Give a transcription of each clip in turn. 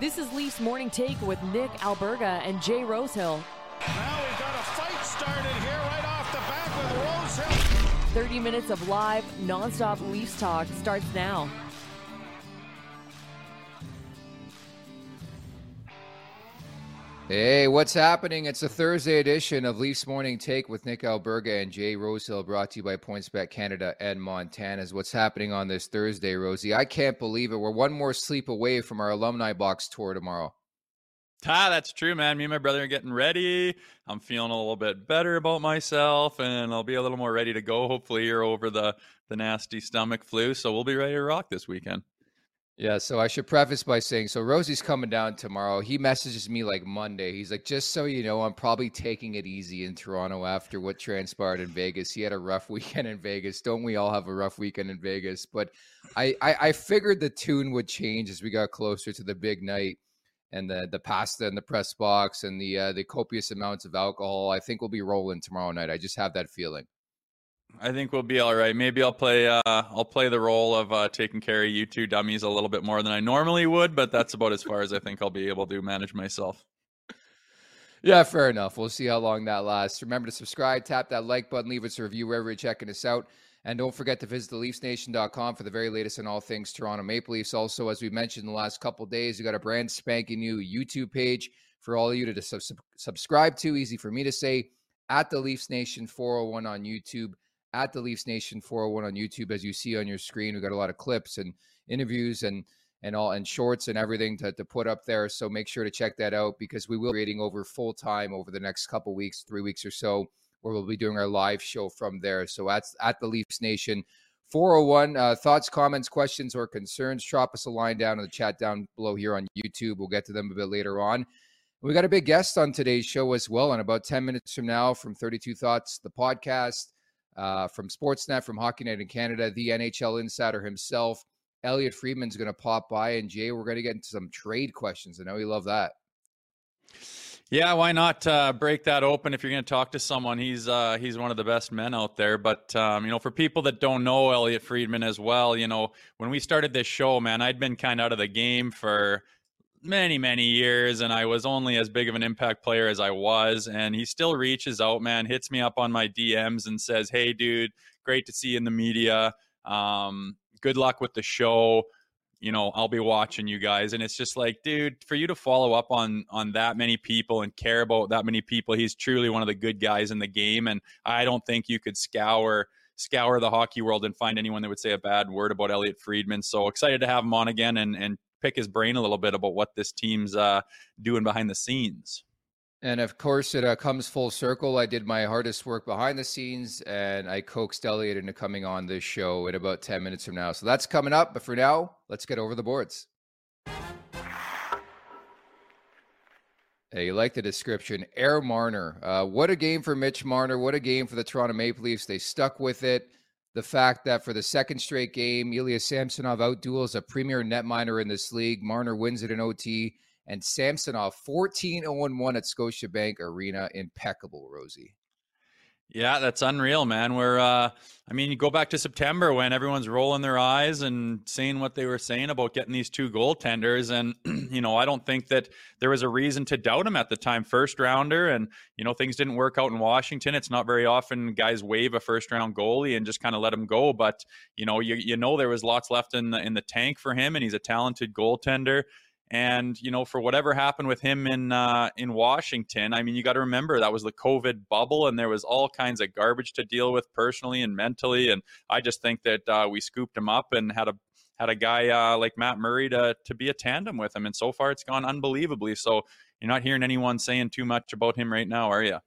This is Leafs Morning Take with Nick Alberga and Jay Rosehill. Now we've got a fight started here right off the bat with Rosehill. 30 minutes of live, nonstop Leafs talk starts now. Hey, what's happening? It's a Thursday edition of Leafs Morning Take with Nick Alberga and Jay Rosehill, brought to you by PointsBet Canada and Montana's. What's happening on this Thursday, Rosie? I can't believe it. We're one more sleep away from our alumni box tour tomorrow. Ah, that's true, man. Me and my brother are getting ready. I'm feeling a little bit better about myself, and I'll be a little more ready to go. Hopefully, you're over the the nasty stomach flu, so we'll be ready to rock this weekend. Yeah, so I should preface by saying so Rosie's coming down tomorrow. He messages me like Monday. He's like, just so you know, I'm probably taking it easy in Toronto after what transpired in Vegas. He had a rough weekend in Vegas. Don't we all have a rough weekend in Vegas? But I, I, I figured the tune would change as we got closer to the big night and the the pasta in the press box and the uh, the copious amounts of alcohol. I think we'll be rolling tomorrow night. I just have that feeling. I think we'll be all right. Maybe I'll play. Uh, I'll play the role of uh, taking care of you two dummies a little bit more than I normally would, but that's about as far as I think I'll be able to manage myself. Yeah, fair enough. We'll see how long that lasts. Remember to subscribe, tap that like button, leave us a review wherever you're checking us out. And don't forget to visit theleafsnation.com for the very latest on all things Toronto Maple Leafs. Also, as we mentioned in the last couple days, we got a brand spanking new YouTube page for all of you to sub- subscribe to. Easy for me to say at the Leafs Nation 401 on YouTube at the Leafs Nation 401 on YouTube. As you see on your screen, we got a lot of clips and interviews and and all and shorts and everything to, to put up there. So make sure to check that out because we will be reading over full time over the next couple weeks, three weeks or so, where we'll be doing our live show from there. So at at the Leafs Nation 401. Uh, thoughts, comments, questions, or concerns, drop us a line down in the chat down below here on YouTube. We'll get to them a bit later on. We got a big guest on today's show as well. In about 10 minutes from now, from 32 Thoughts, the podcast, uh, from Sportsnet, from Hockey Night in Canada, the NHL insider himself, Elliotte Friedman's going to pop by. And Jay, we're going to get into some trade questions. I know you love that. Yeah, why not uh, break that open if you're going to talk to someone? He's uh, he's one of the best men out there. But um, you know, for people that don't know Elliotte Friedman as well, you know, when we started this show, man, I'd been kind of out of the game for many many years and i was only as big of an impact player as i was and he still reaches out man hits me up on my dms and says hey dude great to see you in the media. Um, good luck with the show. You know i'll be watching you guys. And it's just like dude for you to follow up on on that many people and care about that many people he's truly one of the good guys in the game and i don't think you could scour scour the hockey world and find anyone that would say a bad word about Elliotte Friedman. So excited to have him on again and and pick his brain a little bit about what this team's uh, doing behind the scenes. And of course, it uh, comes full circle. I did my hardest work behind the scenes, and I coaxed Elliotte into coming on this show in about 10 minutes from now. So that's coming up. But for now, let's get over the boards. Hey, you like the description. Air Marner. Uh, what a game for Mitch Marner. What a game for the Toronto Maple Leafs. They stuck with it. The fact that for the second straight game, Ilya Samsonov outduels a premier netminder in this league. Marner wins it in OT and Samsonov 14 0 1 at Scotiabank Arena. Impeccable, Rosie. Yeah, that's unreal, man. We're, uh, I mean, you go back to September when everyone's rolling their eyes and saying what they were saying about getting these two goaltenders. And, you know, I don't think that there was a reason to doubt him at the time. First rounder, and, you know, things didn't work out in Washington. It's not very often guys waive a first round goalie and just kind of let him go. But, you know, you, you know, there was lots left in the, in the tank for him, and he's a talented goaltender. And you know, for whatever happened with him in uh, in Washington, I mean, you got to remember that was the COVID bubble, and there was all kinds of garbage to deal with personally and mentally. And I just think that uh, we scooped him up and had a had a guy uh, like Matt Murray to to be a tandem with him. And so far, it's gone unbelievably. So you're not hearing anyone saying too much about him right now, are you?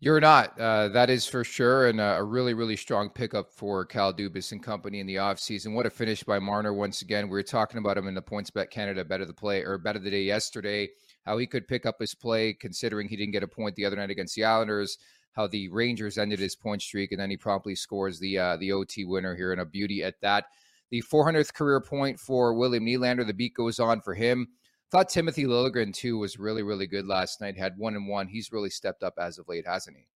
You're not. Uh, that is for sure. And a really, really strong pickup for Kyle Dubas and company in the offseason. What a finish by Marner once again. We were talking about him in the Points Bet Canada Bet of the Play or Bet of the Day yesterday, how he could pick up his play considering he didn't get a point the other night against the Islanders, how the Rangers ended his point streak, and then he promptly scores the uh, the OT winner here and a beauty at that. The 400th career point for William Nylander. The beat goes on for him. Thought Timothy Liljegren too was really really good last night. Had one and one. He's really stepped up as of late, hasn't he?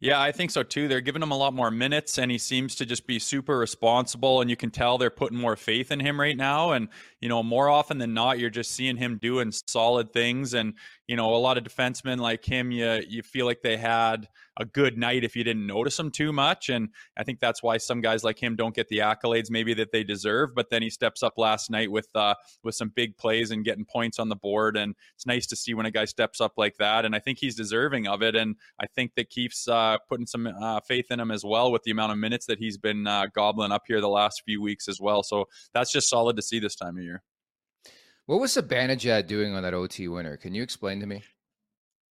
Yeah, I think so too. They're giving him a lot more minutes, and he seems to just be super responsible. And you can tell they're putting more faith in him right now. And you know, more often than not, you're just seeing him doing solid things. And you know, a lot of defensemen like him, you you feel like they had a good night if you didn't notice them too much. And I think that's why some guys like him don't get the accolades maybe that they deserve. But then he steps up last night with uh, with some big plays and getting points on the board. And it's nice to see when a guy steps up like that. And I think he's deserving of it. And I think that keeps uh, putting some uh, faith in him as well with the amount of minutes that he's been uh, gobbling up here the last few weeks as well. So that's just solid to see this time of year. What was Zibanejad doing on that OT winner? Can you explain to me?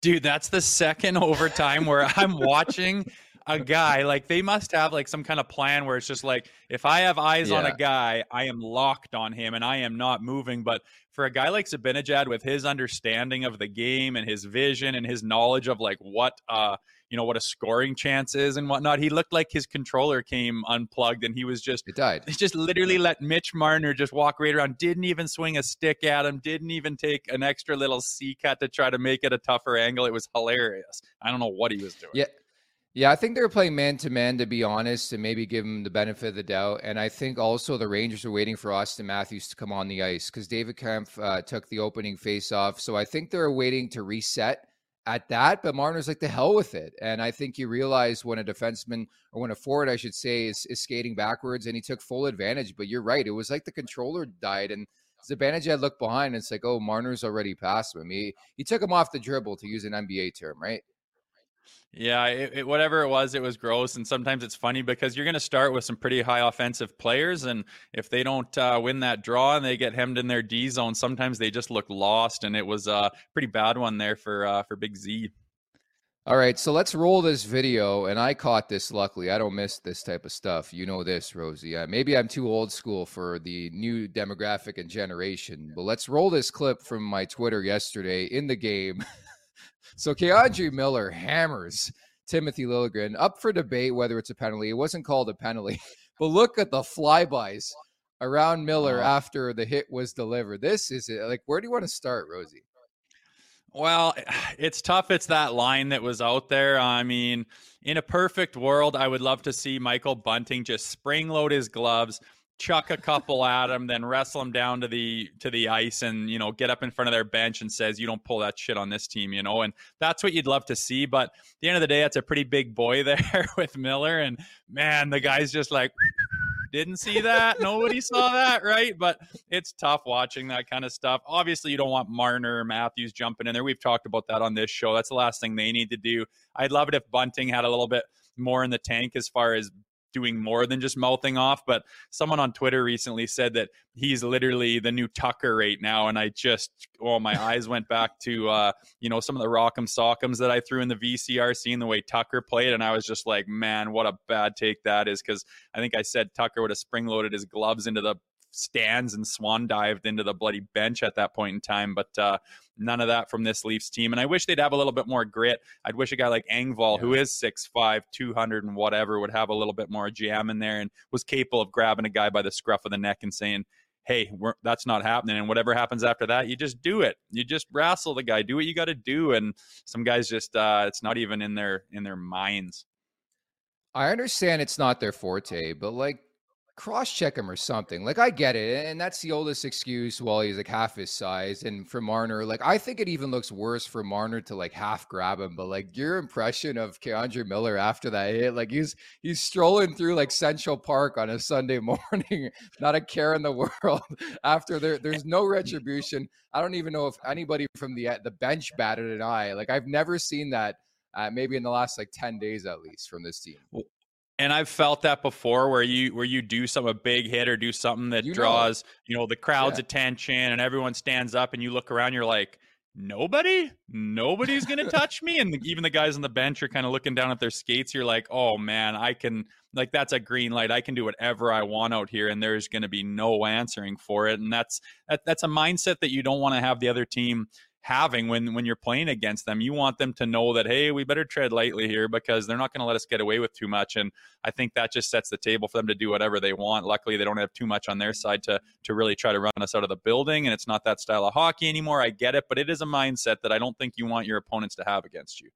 Dude, that's the second overtime where I'm watching a guy like they must have like some kind of plan where it's just like if I have eyes yeah. on a guy, I am locked on him and I am not moving. But for a guy like Zibanejad with his understanding of the game and his vision and his knowledge of like what uh you know what a scoring chance is and whatnot. He looked like his controller came unplugged and he was just it died. He just literally let Mitch Marner just walk right around. Didn't even swing a stick at him. Didn't even take an extra little C cut to try to make it a tougher angle. It was hilarious. I don't know what he was doing. Yeah. Yeah, I think they were playing man to man to be honest, and maybe give him the benefit of the doubt. And I think also the Rangers are waiting for Auston Matthews to come on the ice because David Kampf uh, took the opening face off. So I think they're waiting to reset at that, but Marner's like the hell with it. And I think you realize when a defenseman or when a forward, I should say, is, is skating backwards and he took full advantage. But you're right. It was like the controller died and Zibanejad looked behind and it's like, oh, Marner's already past him. He, he took him off the dribble to use an NBA term, right? Yeah, it, it, whatever it was, it was gross. And sometimes it's funny because you're going to start with some pretty high offensive players, and if they don't uh, win that draw and they get hemmed in their D zone, sometimes they just look lost. And it was a pretty bad one there for uh, for Big Z. All right, so let's roll this video. And I caught this. Luckily, I don't miss this type of stuff. You know this, Rosie. Uh, maybe I'm too old school for the new demographic and generation, but let's roll this clip from my Twitter yesterday in the game. So K'Andre Miller hammers Timothy Liljegren up for debate whether it's a penalty. It wasn't called a penalty, but look at the flybys around Miller after the hit was delivered. This is it. Like, where do you want to start, Rosie? Well, it's tough. It's that line that was out there. I mean, in a perfect world, I would love to see Michael Bunting just spring load his gloves, chuck a couple at him, then wrestle him down to the to the ice, and you know get up in front of their bench and says, "You don't pull that shit on this team," you know. And that's what you'd love to see. But at the end of the day, that's a pretty big boy there with Miller, and man, the guy's just like. Didn't see that. Nobody saw that, right? But it's tough watching that kind of stuff. Obviously, you don't want Marner or Matthews jumping in there. We've talked about that on this show. That's the last thing they need to do. I'd love it if Bunting had a little bit more in the tank as far as doing more than just mouthing off. But someone on Twitter recently said that he's literally the new Tucker right now. And I just, oh, my eyes went back to, uh, you know, some of the Rock'em Sock'ems that I threw in the VCR, seeing the way Tucker played. And I was just like, man, what a bad take that is. Cause I think I said Tucker would have spring loaded his gloves into the stands and swan dived into the bloody bench at that point in time. But uh, none of that from this Leafs team. And I wish they'd have a little bit more grit. I'd wish a guy like Engvall, yeah. who is 6'5, 200 and whatever, would have a little bit more jam in there and was capable of grabbing a guy by the scruff of the neck and saying, hey, that's not happening. And whatever happens after that, you just do it. You just wrestle the guy, do what you got to do. And some guys just, uh, it's not even in their in their minds. I understand it's not their forte, but like cross check him or something. Like I get it, and that's the oldest excuse. While he's like half his size, and for Marner, like I think it even looks worse for Marner to like half grab him. But like your impression of K'Andre Miller after that hit, like he's he's strolling through like Central Park on a Sunday morning, not a care in the world. after there, there's no retribution. I don't even know if anybody from the the bench batted an eye. Like I've never seen that. Uh, maybe in the last like 10 days at least from this team. And I've felt that before where you where you do some a big hit or do something that you draws, know. you know, the crowd's yeah. attention and everyone stands up and you look around, you're like, nobody nobody's gonna touch me and even the guys on the bench are kind of looking down at their skates you're like oh man i can like that's a green light i can do whatever i want out here and there's gonna be no answering for it and that's that, that's a mindset that you don't want to have the other team having when when you're playing against them. You want them to know that hey, we better tread lightly here because they're not going to let us get away with too much. And I think that just sets the table for them to do whatever they want. Luckily, they don't have too much on their side to to really try to run us out of the building. And it's not that style of hockey anymore. I get it, but it is a mindset that I don't think you want your opponents to have against you.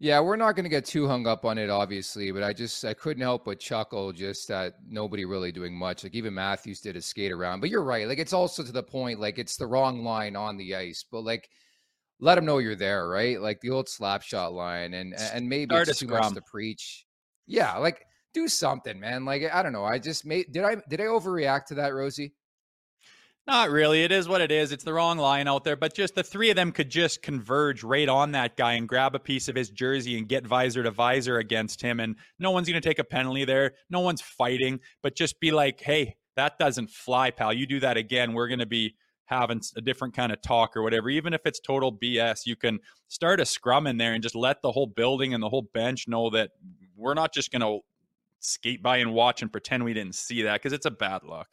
Yeah, we're not going to get too hung up on it, obviously, but I just I couldn't help but chuckle just that nobody really doing much. Like even Matthews did a skate around, but you're right. Like it's also to the point. Like it's the wrong line on the ice, but like let them know you're there, right? Like the old slap shot line, and and maybe Start it's too scrum. much to preach. Yeah, like do something, man. Like I don't know. I just made did I did I overreact to that, Rosie? Not really. It is what it is. It's the wrong line out there, but just the three of them could just converge right on that guy and grab a piece of his jersey and get visor to visor against him. And no one's going to take a penalty there. No one's fighting, but just be like, hey, that doesn't fly, pal. You do that again, we're going to be having a different kind of talk or whatever. Even if it's total BS, you can start a scrum in there and just let the whole building and the whole bench know that we're not just going to skate by and watch and pretend we didn't see that because it's a bad look.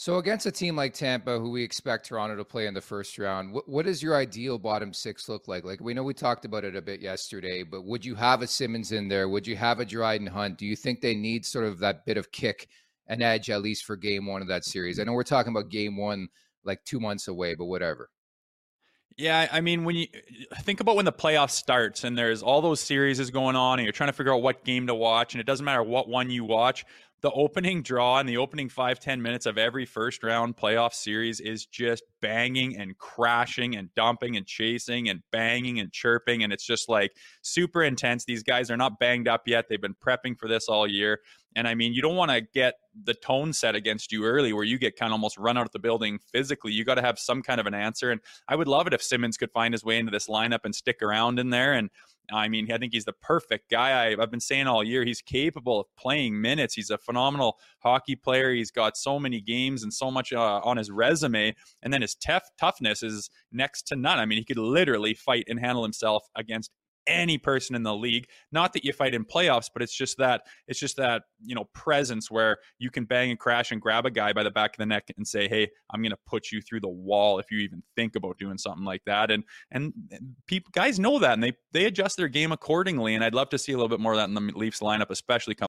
So against a team like Tampa, who we expect Toronto to play in the first round, what, what does your ideal bottom six look like? Like we know we talked about it a bit yesterday, but would you have a Simmonds in there? Would you have a Dryden Hunt? Do you think they need sort of that bit of kick and edge at least for game one of that series? I know we're talking about game one like two months away, but whatever. Yeah, I mean, when you uh, think about when the playoff starts and there's all those series is going on, and you're trying to figure out what game to watch, and it doesn't matter what one you watch, the opening draw and the opening five ten minutes of every first round playoff series is just banging and crashing and dumping and chasing and banging and chirping. And it's just like super intense. These guys are not banged up yet. They've been prepping for this all year. And I mean, you don't want to get the tone set against you early where you get kind of almost run out of the building physically. You got to have some kind of an answer. And I would love it if Simmonds could find his way into this lineup and stick around in there and I mean, I think he's the perfect guy. I, have been saying all year he's capable of playing minutes. He's a phenomenal hockey player. He's got so many games and so much uh, on his resume, and then his tough toughness is next to none. I mean, he could literally fight and handle himself against any person in the league. Not that you fight in playoffs, but it's just that it's just that you know presence where you can bang and crash and grab a guy by the back of the neck and say, "Hey, I'm going to put you through the wall if you even think about doing something like that." And and people guys know that and they they adjust their game accordingly. And I'd love to see a little bit more of that in the Leafs lineup, especially come.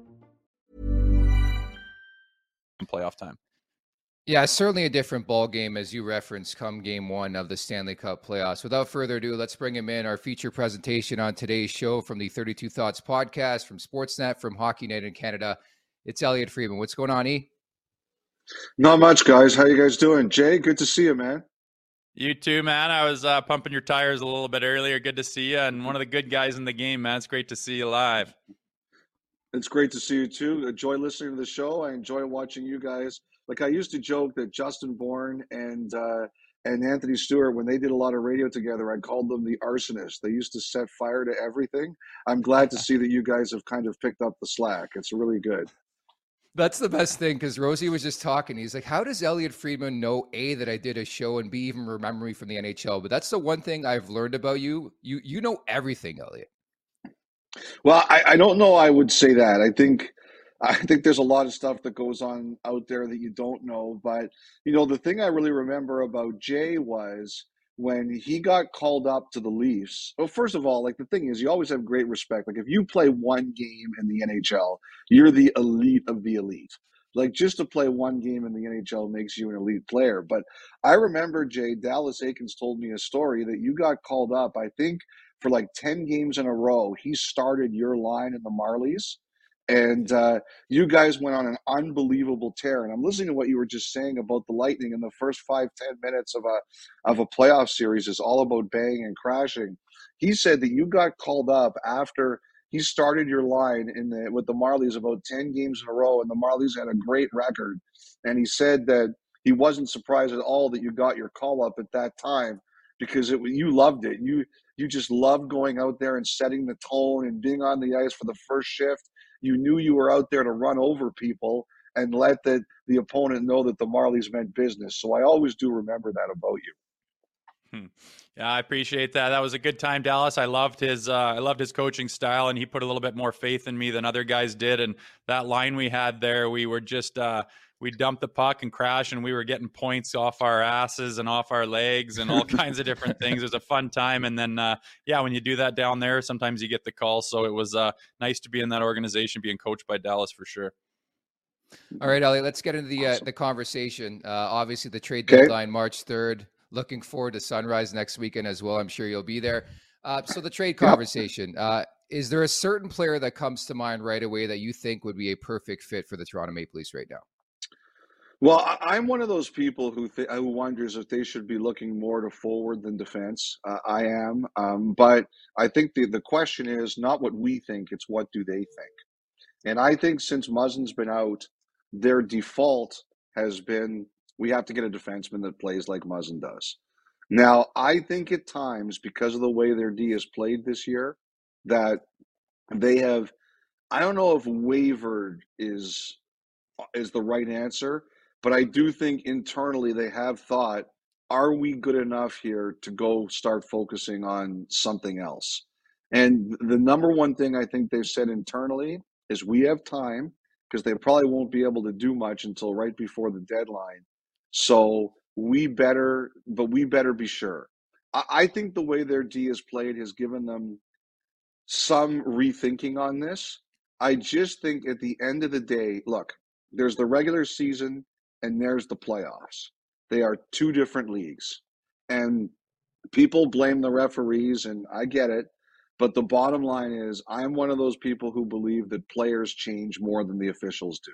Playoff time. Yeah, certainly a different ball game as you referenced come game one of the Stanley Cup playoffs. Without further ado, let's bring him in. Our feature presentation on today's show from the 32 Thoughts podcast, from Sportsnet, from Hockey Night in Canada. It's Elliotte Friedman. What's going on, E? Not much, guys. How you guys doing? Jay, good to see you, man. You too, man. I was uh, pumping your tires a little bit earlier. Good to see you, and one of the good guys in the game, man. It's great to see you live. It's great to see you too. Enjoy listening to the show. I enjoy watching you guys like I used to joke that Justin Bourne and uh, and Anthony Stewart, when they did a lot of radio together, I called them the arsonists. They used to set fire to everything. I'm glad to see that you guys have kind of picked up the slack. It's really good. That's the best thing because Rosie was just talking. He's like, "How does Elliotte Friedman know a that I did a show and b even remember me from the NHL?" But that's the one thing I've learned about you. You you know everything, Elliotte. Well, I, I don't know. I would say that. I think I think there's a lot of stuff that goes on out there that you don't know. But, you know, the thing I really remember about Jay was when he got called up to the Leafs. Well, first of all, like the thing is, you always have great respect. Like if you play one game in the NHL, you're the elite of the elite. Like just to play one game in the NHL makes you an elite player. But I remember, Jay, Dallas Eakins told me a story that you got called up, I think, for like 10 games in a row. He started your line in the Marlies and uh, you guys went on an unbelievable tear. And I'm listening to what you were just saying about the Lightning in the first five ten minutes of a of a playoff series is all about banging and crashing. He said that you got called up after he started your line in the with the Marlies about ten games in a row, and the Marlies had a great record. And he said that he wasn't surprised at all that you got your call up at that time because it you loved it. You you just loved going out there and setting the tone and being on the ice for the first shift you knew you were out there to run over people and let the, the opponent know that the Marlies meant business. So I always do remember that about you. Hmm. Yeah, I appreciate that. That was a good time, Dallas. I loved his uh, I loved his coaching style, and he put a little bit more faith in me than other guys did. And that line we had there, we were just uh, we dumped the puck and crashed, and we were getting points off our asses and off our legs and all kinds of different things. It was a fun time. And then, uh, yeah, when you do that down there, sometimes you get the call. So it was uh, nice to be in that organization, being coached by Dallas for sure. All right, Elliotte, let's get into the uh, the conversation. Uh, obviously, the trade deadline March third. Looking forward to Sunrise next weekend as well. I'm sure you'll be there. Uh, so the trade conversation. Uh, is there a certain player that comes to mind right away that you think would be a perfect fit for the Toronto Maple Leafs right now? Well, I'm one of those people who th- who wonders if they should be looking more to forward than defense. Uh, I am, um, but I think the the question is not what we think; it's what do they think. And I think since Muzzin's been out, their default has been we have to get a defenseman that plays like Muzzin does. Now, I think at times because of the way their D has played this year, that they have. I don't know if wavered is is the right answer but I do think internally they have thought, are we good enough here to go start focusing on something else? And the number one thing I think they've said internally is we have time because they probably won't be able to do much until right before the deadline. So we better, but we better be sure. I, I think the way their D is played has given them some rethinking on this. I just think at the end of the day, look, there's the regular season and there's the playoffs. They are two different leagues. And people blame the referees, and I get it. But the bottom line is, I'm one of those people who believe that players change more than the officials do.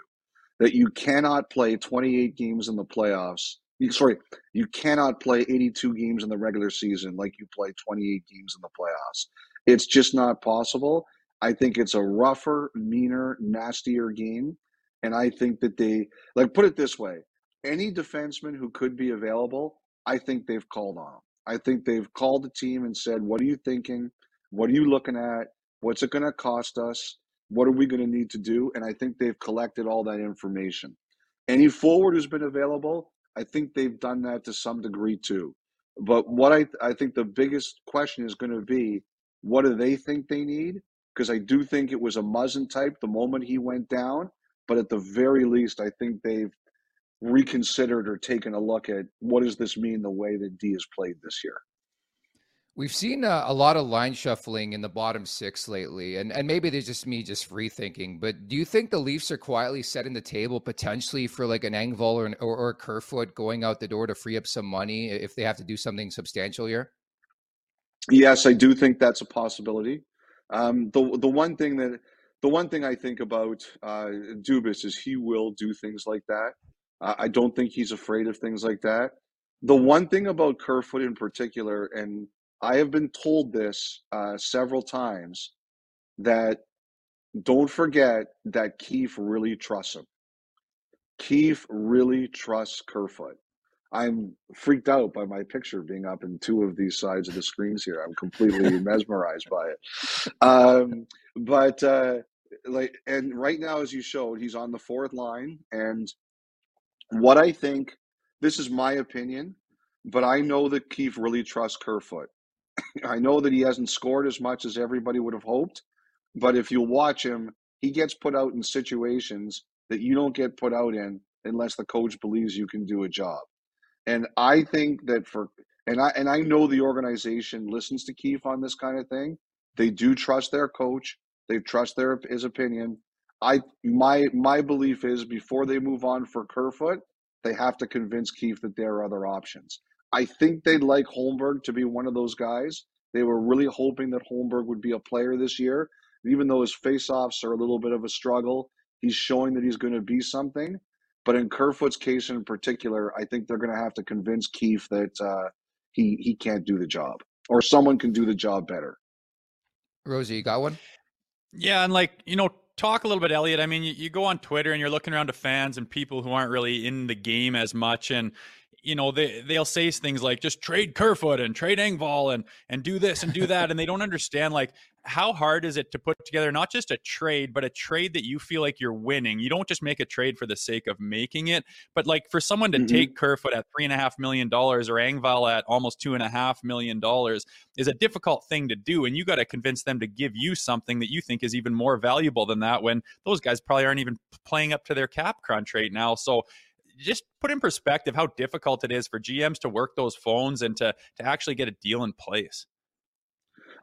That you cannot play 28 games in the playoffs. Sorry, you cannot play 82 games in the regular season like you play 28 games in the playoffs. It's just not possible. I think it's a rougher, meaner, nastier game. And I think that they, like, put it this way any defenseman who could be available, I think they've called on them. I think they've called the team and said, What are you thinking? What are you looking at? What's it going to cost us? What are we going to need to do? And I think they've collected all that information. Any forward who's been available, I think they've done that to some degree too. But what I, I think the biggest question is going to be what do they think they need? Because I do think it was a Muzzin type the moment he went down. But at the very least, I think they've reconsidered or taken a look at what does this mean the way that D is played this year. We've seen uh, a lot of line shuffling in the bottom six lately, and, and maybe there's just me just rethinking. But do you think the Leafs are quietly setting the table potentially for like an Engvall or, an, or, or a Kerfoot going out the door to free up some money if they have to do something substantial here? Yes, I do think that's a possibility. Um, the the one thing that the one thing I think about uh, Dubas is he will do things like that. Uh, I don't think he's afraid of things like that. The one thing about Kerfoot in particular, and I have been told this uh, several times, that don't forget that Keefe really trusts him. Keefe really trusts Kerfoot. I'm freaked out by my picture being up in two of these sides of the screens here. I'm completely mesmerized by it. Um, but uh, like, and right now, as you showed, he's on the fourth line, and what I think, this is my opinion, but I know that Keefe really trusts Kerfoot. I know that he hasn't scored as much as everybody would have hoped, but if you watch him, he gets put out in situations that you don't get put out in unless the coach believes you can do a job. And I think that for and I and I know the organization listens to Keefe on this kind of thing. They do trust their coach. They trust their his opinion. I my my belief is before they move on for Kerfoot, they have to convince Keefe that there are other options. I think they'd like Holmberg to be one of those guys. They were really hoping that Holmberg would be a player this year. Even though his faceoffs are a little bit of a struggle, he's showing that he's going to be something. But in Kerfoot's case in particular, I think they're going to have to convince Keefe that uh, he he can't do the job, or someone can do the job better. Rosie, you got one? Yeah, and like you know, talk a little bit, Elliotte. I mean, you, you, go on Twitter and you're looking around to fans and people who aren't really in the game as much, and you know they they'll say things like just trade Kerfoot and trade Engvall and and do this and do that, and they don't understand like how hard is it to put together not just a trade, but a trade that you feel like you're winning? You don't just make a trade for the sake of making it, but like for someone to mm-hmm. take Kerfoot at three and a half million dollars or Engvall at almost two and a half million dollars is a difficult thing to do. And you got to convince them to give you something that you think is even more valuable than that when those guys probably aren't even playing up to their cap crunch right now. So just put in perspective how difficult it is for GMs to work those phones and to to actually get a deal in place.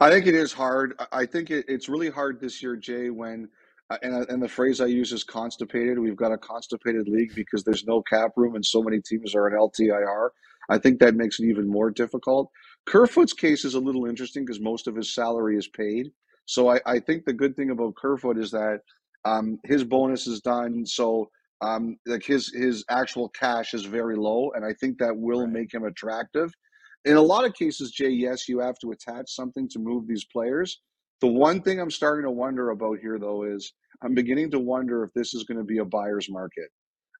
I think it is hard. I think it, it's really hard this year, Jay, when uh, and, and the phrase I use is constipated. We've got a constipated league because there's no cap room and so many teams are in LTIR. I think that makes it even more difficult. Kerfoot's case is a little interesting because most of his salary is paid. So I, I think the good thing about Kerfoot is that um, his bonus is done. So um, like his his actual cash is very low, and I think that will right. make him attractive in a lot of cases, Jay, yes, you have to attach something to move these players. The one thing I'm starting to wonder about here, though, is I'm beginning to wonder if this is going to be a buyer's market.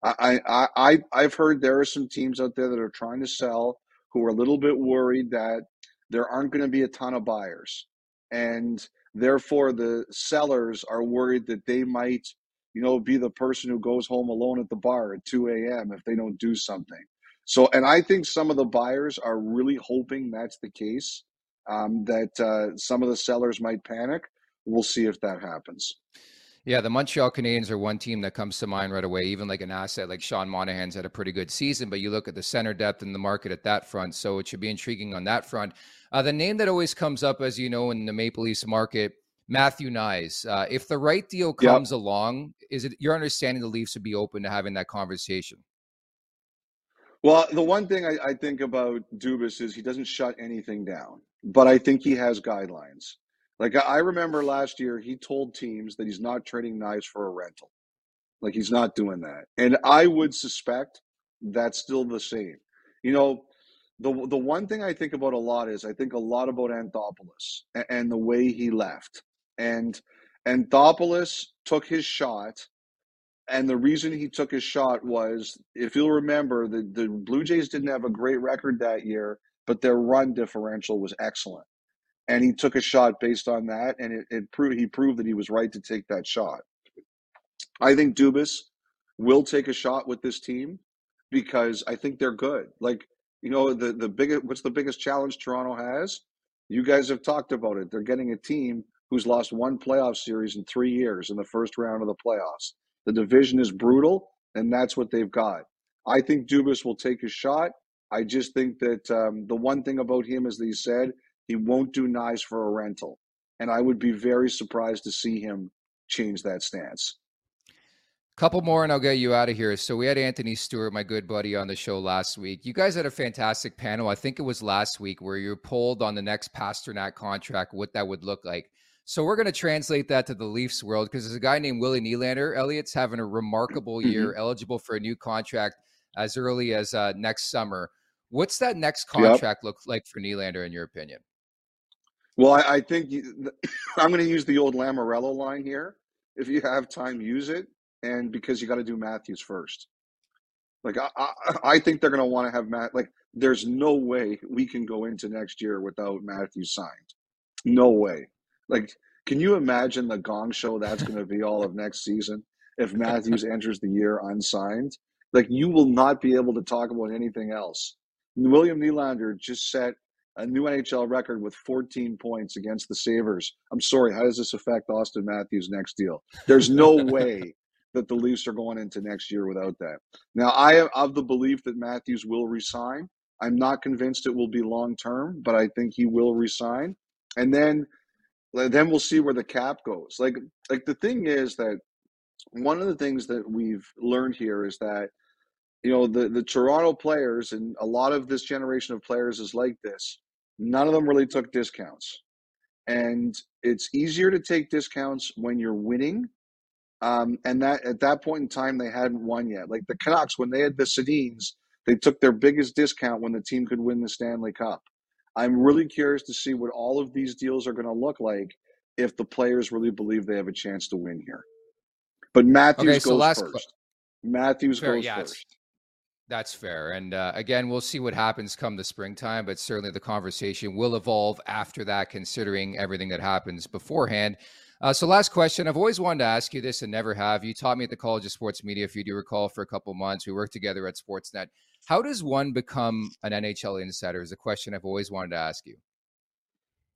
I, I, I, I've heard there are some teams out there that are trying to sell who are a little bit worried that there aren't going to be a ton of buyers. And therefore, the sellers are worried that they might, you know, be the person who goes home alone at the bar at 2 a.m. if they don't do something. So, and I think some of the buyers are really hoping that's the case, um, that uh, some of the sellers might panic. We'll see if that happens. Yeah, the Montreal Canadiens are one team that comes to mind right away. Even like an asset like Sean Monahan's had a pretty good season, but you look at the center depth in the market at that front, so it should be intriguing on that front. Uh, the name that always comes up, as you know, in the Maple Leafs market, Matthew Knies. Uh, if the right deal comes yep. along, is it your understanding the Leafs would be open to having that conversation? Well, the one thing I, I think about Dubas is he doesn't shut anything down, but I think he has guidelines. Like I remember last year, he told teams that he's not trading Knies for a rental. Like he's not doing that. And I would suspect that's still the same. You know, the the one thing I think about a lot is I think a lot about Anthopoulos and, and the way he left. And Anthopoulos took his shot, and the reason he took his shot was, if you'll remember, the, the Blue Jays didn't have a great record that year, but their run differential was excellent and he took a shot based on that, and it, it proved he proved that he was right to take that shot. I think Dubas will take a shot with this team because I think they're good. Like you know, the the biggest what's the biggest challenge Toronto has? You guys have talked about it. They're getting a team who's lost one playoff series in three years in the first round of the playoffs. The division is brutal, and that's what they've got. I think Dubas will take a shot. I just think that um, the one thing about him, as he said, he won't do Knies for a rental. And I would be very surprised to see him change that stance. Couple more and I'll get you out of here. So we had Anthony Stewart, my good buddy, on the show last week. You guys had a fantastic panel. I think it was last week where you polled on the next Pastrnak contract, what that would look like. So we're going to translate that to the Leafs world because there's a guy named Willie Nylander. Elliott's having a remarkable year, mm-hmm. eligible for a new contract as early as uh, next summer. What's that next contract yep. look like for Nylander, in your opinion? Well, I, I think you, I'm going to use the old Lamoriello line here. If you have time, use it, and because you got to do Matthews first. Like I, I, I think they're going to want to have Matt. Like there's no way we can go into next year without Matthews signed. No way. Like, can you imagine the Gong Show that's going to be all of next season if Matthews enters the year unsigned? Like you will not be able to talk about anything else. William Nylander just set a new NHL record with 14 points against the Sabres. I'm sorry, how does this affect Auston Matthews' next deal? There's no way that the Leafs are going into next year without that. Now, I am of the belief that Matthews will resign. I'm not convinced it will be long term, but I think he will resign. And then then we'll see where the cap goes. Like like the thing is that one of the things that we've learned here is that you know the the Toronto players and a lot of this generation of players is like this None of them really took discounts. And it's easier to take discounts when you're winning. Um, and that at that point in time, they hadn't won yet. Like the Canucks, when they had the Sedins, they took their biggest discount when the team could win the Stanley Cup. I'm really curious to see what all of these deals are going to look like if the players really believe they have a chance to win here. But Matthews okay, so goes first. Matthews Fair, goes yeah, first. That's fair. And uh, again, we'll see what happens come the springtime, but certainly the conversation will evolve after that, considering everything that happens beforehand. Uh, so, last question. I've always wanted to ask you this and never have. You taught me at the College of Sports Media, if you do recall, for a couple months. We worked together at Sportsnet. How does one become an NHL insider? Is a question I've always wanted to ask you.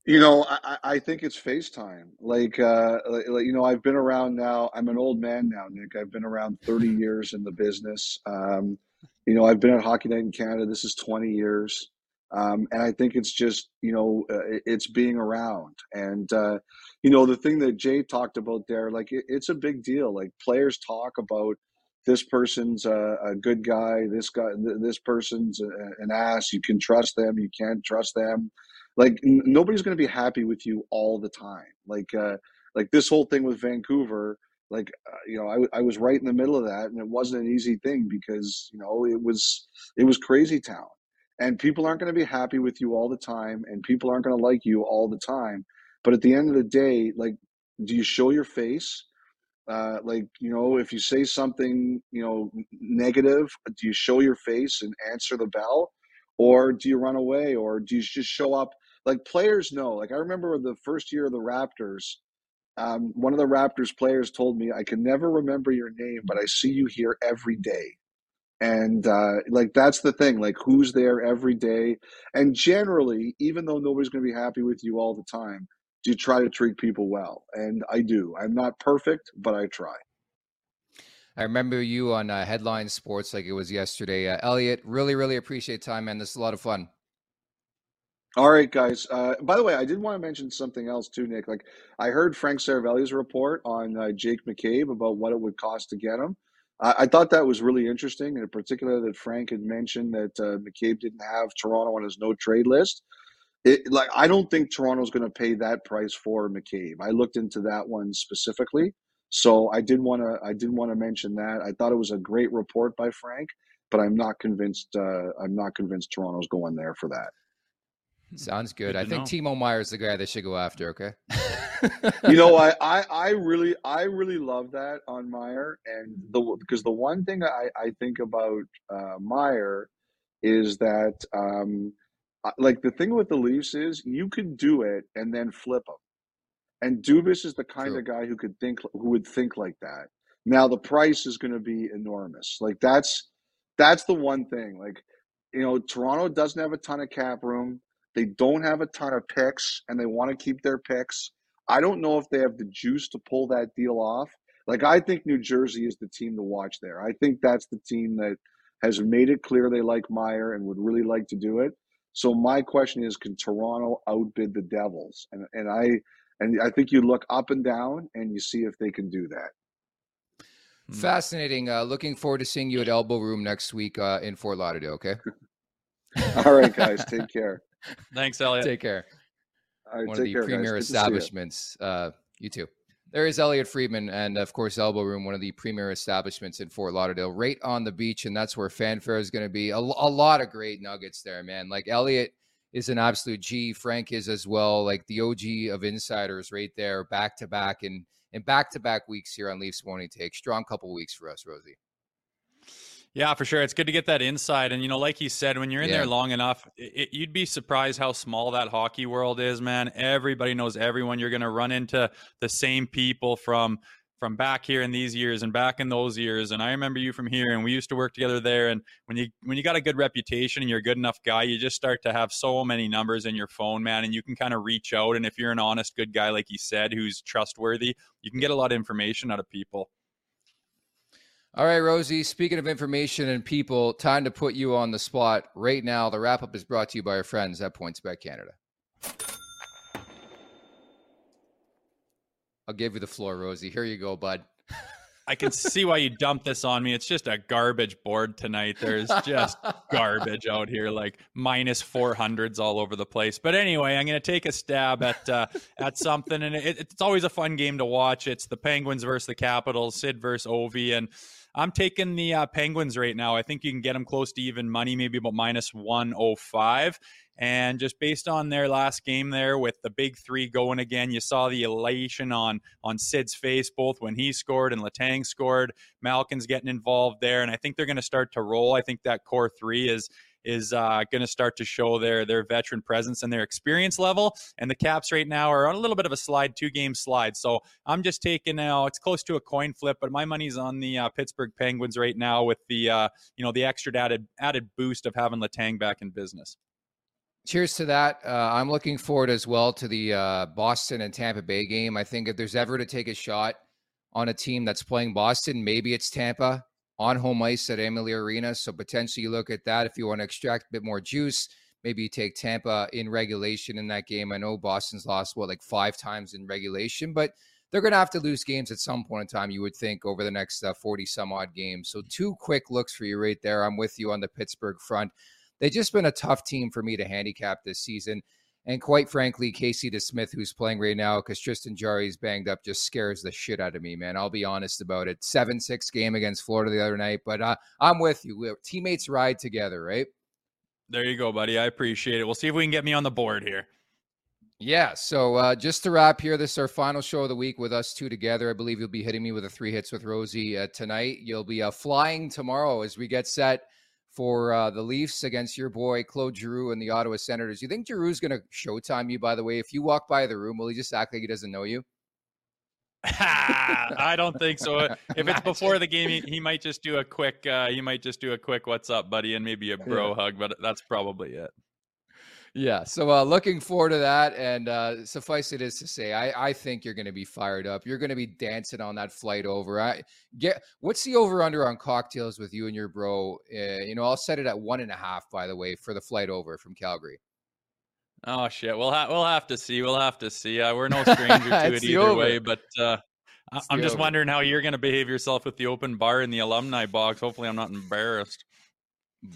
You know, I, I think it's FaceTime. Like, uh, like, you know, I've been around now. I'm an old man now, Nick. I've been around 30 years in the business. Um, you know, I've been at Hockey Night in Canada. This is 20 years. Um, and I think it's just, you know, uh, it's being around. And, uh, you know, the thing that Jay talked about there, like, it, it's a big deal. Like, players talk about this person's a, a good guy, this guy, this person's a, an ass. You can trust them, you can't trust them. Like, n- nobody's going to be happy with you all the time. Like, uh, like this whole thing with Vancouver, like uh, you know I, I was right in the middle of that and it wasn't an easy thing because you know it was it was crazy town and people aren't going to be happy with you all the time and people aren't going to like you all the time but at the end of the day like do you show your face uh, like you know if you say something you know negative do you show your face and answer the bell or do you run away or do you just show up like players know like i remember the first year of the raptors um, one of the Raptors players told me, I can never remember your name, but I see you here every day. And uh, like that's the thing, like who's there every day. And generally, even though nobody's going to be happy with you all the time, do you try to treat people well? And I do. I'm not perfect, but I try. I remember you on uh, Headline Sports like it was yesterday. Uh, Elliotte, really, really appreciate time, man. This is a lot of fun. All right, guys. Uh, by the way, I did want to mention something else too, Nick. Like I heard Frank Seravalli's report on uh, Jake McCabe about what it would cost to get him. I, I thought that was really interesting, and in particular that Frank had mentioned that uh, McCabe didn't have Toronto on his no trade list. It, like I don't think Toronto's going to pay that price for McCabe. I looked into that one specifically, so I did want to I didn't want to mention that. I thought it was a great report by Frank, but I'm not convinced. Uh, I'm not convinced Toronto's going there for that. Sounds good. good I think know. Timo Meier is the guy they should go after. Okay. you know, I, I, I really, I really love that on Meier, and the because the one thing I, I think about uh, Meier is that, um, like the thing with the Leafs is you could do it and then flip them, and Dubas is the kind True. of guy who could think, who would think like that. Now the price is going to be enormous. Like that's, that's the one thing. Like, you know, Toronto doesn't have a ton of cap room they don't have a ton of picks and they want to keep their picks. I don't know if they have the juice to pull that deal off. Like, I think New Jersey is the team to watch there. I think that's the team that has made it clear they like Meier and would really like to do it. So my question is, can Toronto outbid the Devils? And and I and I think you look up and down and you see if they can do that. Hmm. Fascinating. Uh, looking forward to seeing you at Elbow Room next week uh, in Fort Lauderdale. Okay. All right, guys. Take care. Thanks, Elliotte. Take care. One of the care, premier establishments. You. Uh, you too. There is Elliotte Friedman, and of course, Elbow Room, one of the premier establishments in Fort Lauderdale, right on the beach, and that's where fanfare is going to be. A, a, lot of great nuggets there, man. Like Elliotte is an absolute G. Frank is as well, like the OG of insiders, right there, back to back, and and back to back weeks here on Leafs Morning Take. Strong couple weeks for us, Rosie. Yeah, for sure. It's good to get that insight. And, you know, like you said, when you're in yeah. there long enough, it, you'd be surprised how small that hockey world is, man. Everybody knows everyone. You're going to run into the same people from from back here in these years and back in those years and i remember you from here and we used to work together there and when you when you got a good reputation and you're a good enough guy you just start to have so many numbers in your phone man and you can kind of reach out and if you're an honest good guy like you said who's trustworthy you can get a lot of information out of people all right, Rosie, speaking of information and people, time to put you on the spot right now. The wrap up is brought to you by our friends at PointsBet Canada. I'll give you the floor, Rosie. Here you go, bud. I can see why you dumped this on me. It's just a garbage board tonight. There's just garbage out here, like minus minus four hundreds all over the place. But anyway, I'm going to take a stab at uh, at something, and it, it's always a fun game to watch. It's the Penguins versus the Capitals, Sid versus Ovi, and I'm taking the uh, Penguins right now. I think you can get them close to even money, maybe about minus 105. And just based on their last game there with the big three going again, you saw the elation on on Sid's face both when he scored and Letang scored. Malkin's getting involved there, and I think they're going to start to roll. I think that core three is is uh, going to start to show their their veteran presence and their experience level. And the Caps right now are on a little bit of a slide, two game slide. So I'm just taking now. It's close to a coin flip, but my money's on the uh, Pittsburgh Penguins right now with the uh, you know the extra added added boost of having Letang back in business. Cheers to that. Uh, I'm looking forward as well to the uh, Boston and Tampa Bay game. I think if there's ever to take a shot on a team that's playing Boston, maybe it's Tampa on home ice at Amalie Arena. So potentially you look at that if you want to extract a bit more juice. Maybe you take Tampa in regulation in that game. I know Boston's lost what like five times in regulation, but they're going to have to lose games at some point in time. You would think over the next uh, forty some odd games. So two quick looks for you right there. I'm with you on the Pittsburgh front. They've just been a tough team for me to handicap this season. And quite frankly, Casey DeSmith, who's playing right now because Tristan Jarry's banged up, just scares the shit out of me, man. I'll be honest about it. 7 6 game against Florida the other night, but uh, I'm with you. We're, teammates ride together, right? There you go, buddy. I appreciate it. We'll see if we can get me on the board here. Yeah. So uh, just to wrap here, this is our final show of the week with us two together. I believe you'll be hitting me with a three hits with Rosie uh, tonight. You'll be uh, flying tomorrow as we get set for uh, the Leafs against your boy Claude Giroux and the Ottawa Senators. You think Giroux's going to showtime you? By the way, if you walk by the room, will he just act like he doesn't know you? I don't think so. If it's before the game, he, he might just do a quick. Uh, he might just do a quick "What's up, buddy?" and maybe a bro yeah. hug. But that's probably it. Yeah, so uh, looking forward to that, and uh, suffice it is to say, I, I think you're going to be fired up. You're going to be dancing on that flight over. I get what's the over under on cocktails with you and your bro? Uh, you know, I'll set it at one and a half. By the way, for the flight over from Calgary. Oh shit, we'll have we'll have to see. We'll have to see. Uh, we're no stranger to it either way, but uh, I'm just over. wondering how you're going to behave yourself with the open bar in the alumni box. Hopefully, I'm not embarrassed.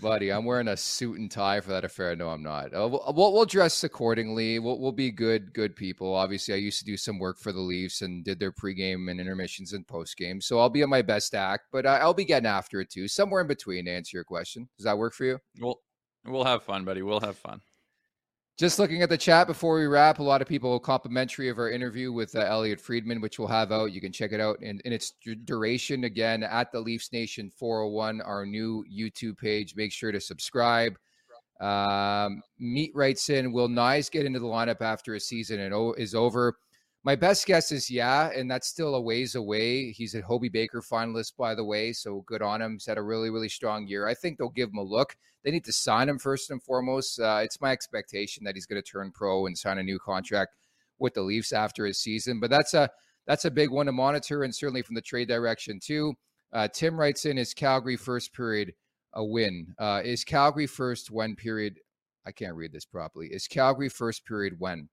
Buddy, I'm wearing a suit and tie for that affair. No, I'm not. Uh, we'll, we'll, dress accordingly. We'll, we'll be good, good people. Obviously, I used to do some work for the Leafs and did their pregame and intermissions and postgame. So I'll be on my best act, but I, will be getting after it too, somewhere in between. To answer your question, does that work for you? We'll we'll have fun, buddy. We'll have fun. Just looking at the chat before we wrap, a lot of people complimentary of our interview with uh, Elliotte Friedman, which we'll have out. You can check it out in, in its duration again at the Leafs Nation 401, our new YouTube page. Make sure to subscribe. Um, Meat writes in, will Knies get into the lineup after a season and is over? My best guess is yeah, and that's still a ways away. He's a Hobey Baker finalist, by the way, so good on him. He's had a really, really strong year. I think they'll give him a look. They need to sign him first and foremost. Uh, it's my expectation that he's going to turn pro and sign a new contract with the Leafs after his season. But that's a that's a big one to monitor, and certainly from the trade direction too. Uh, Tim writes in: Is Calgary first period a win? Uh, is Calgary first when period? I can't read this properly. Is Calgary first period when?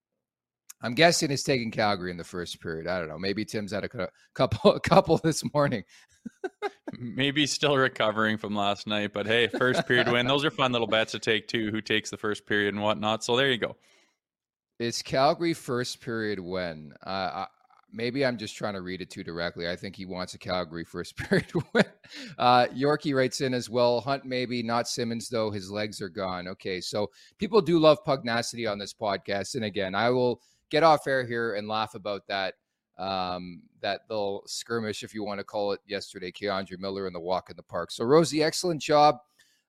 I'm guessing it's taking Calgary in the first period. I don't know. Maybe Tim's had a couple, a couple this morning. Maybe still recovering from last night, but hey, first period win. Those are fun little bets to take too. Who takes the first period and whatnot. So there you go. It's Calgary first period win. Uh, I, maybe I'm just trying to read it too directly. I think he wants a Calgary first period win. Uh, Yorkie writes in as well. Hunt maybe not Simmonds though. His legs are gone. Okay, so people do love pugnacity on this podcast, and again, I will get off air here and laugh about that um, that little skirmish, if you want to call it, yesterday. K'Andre Miller in the walk in the park. So Rosie, excellent job.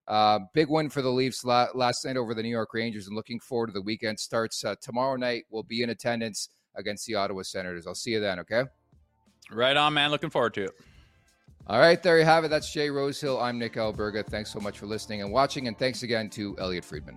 Uh, big win for the Leafs la- last night over the New York Rangers, and looking forward to the weekend starts uh, tomorrow night. We'll be in attendance against the Ottawa Senators. I'll see you then. Okay. Right on, man. Looking forward to it. All right, there you have it. That's Jay Rosehill. I'm Nick Alberga. Thanks so much for listening and watching, and thanks again to Elliotte Friedman.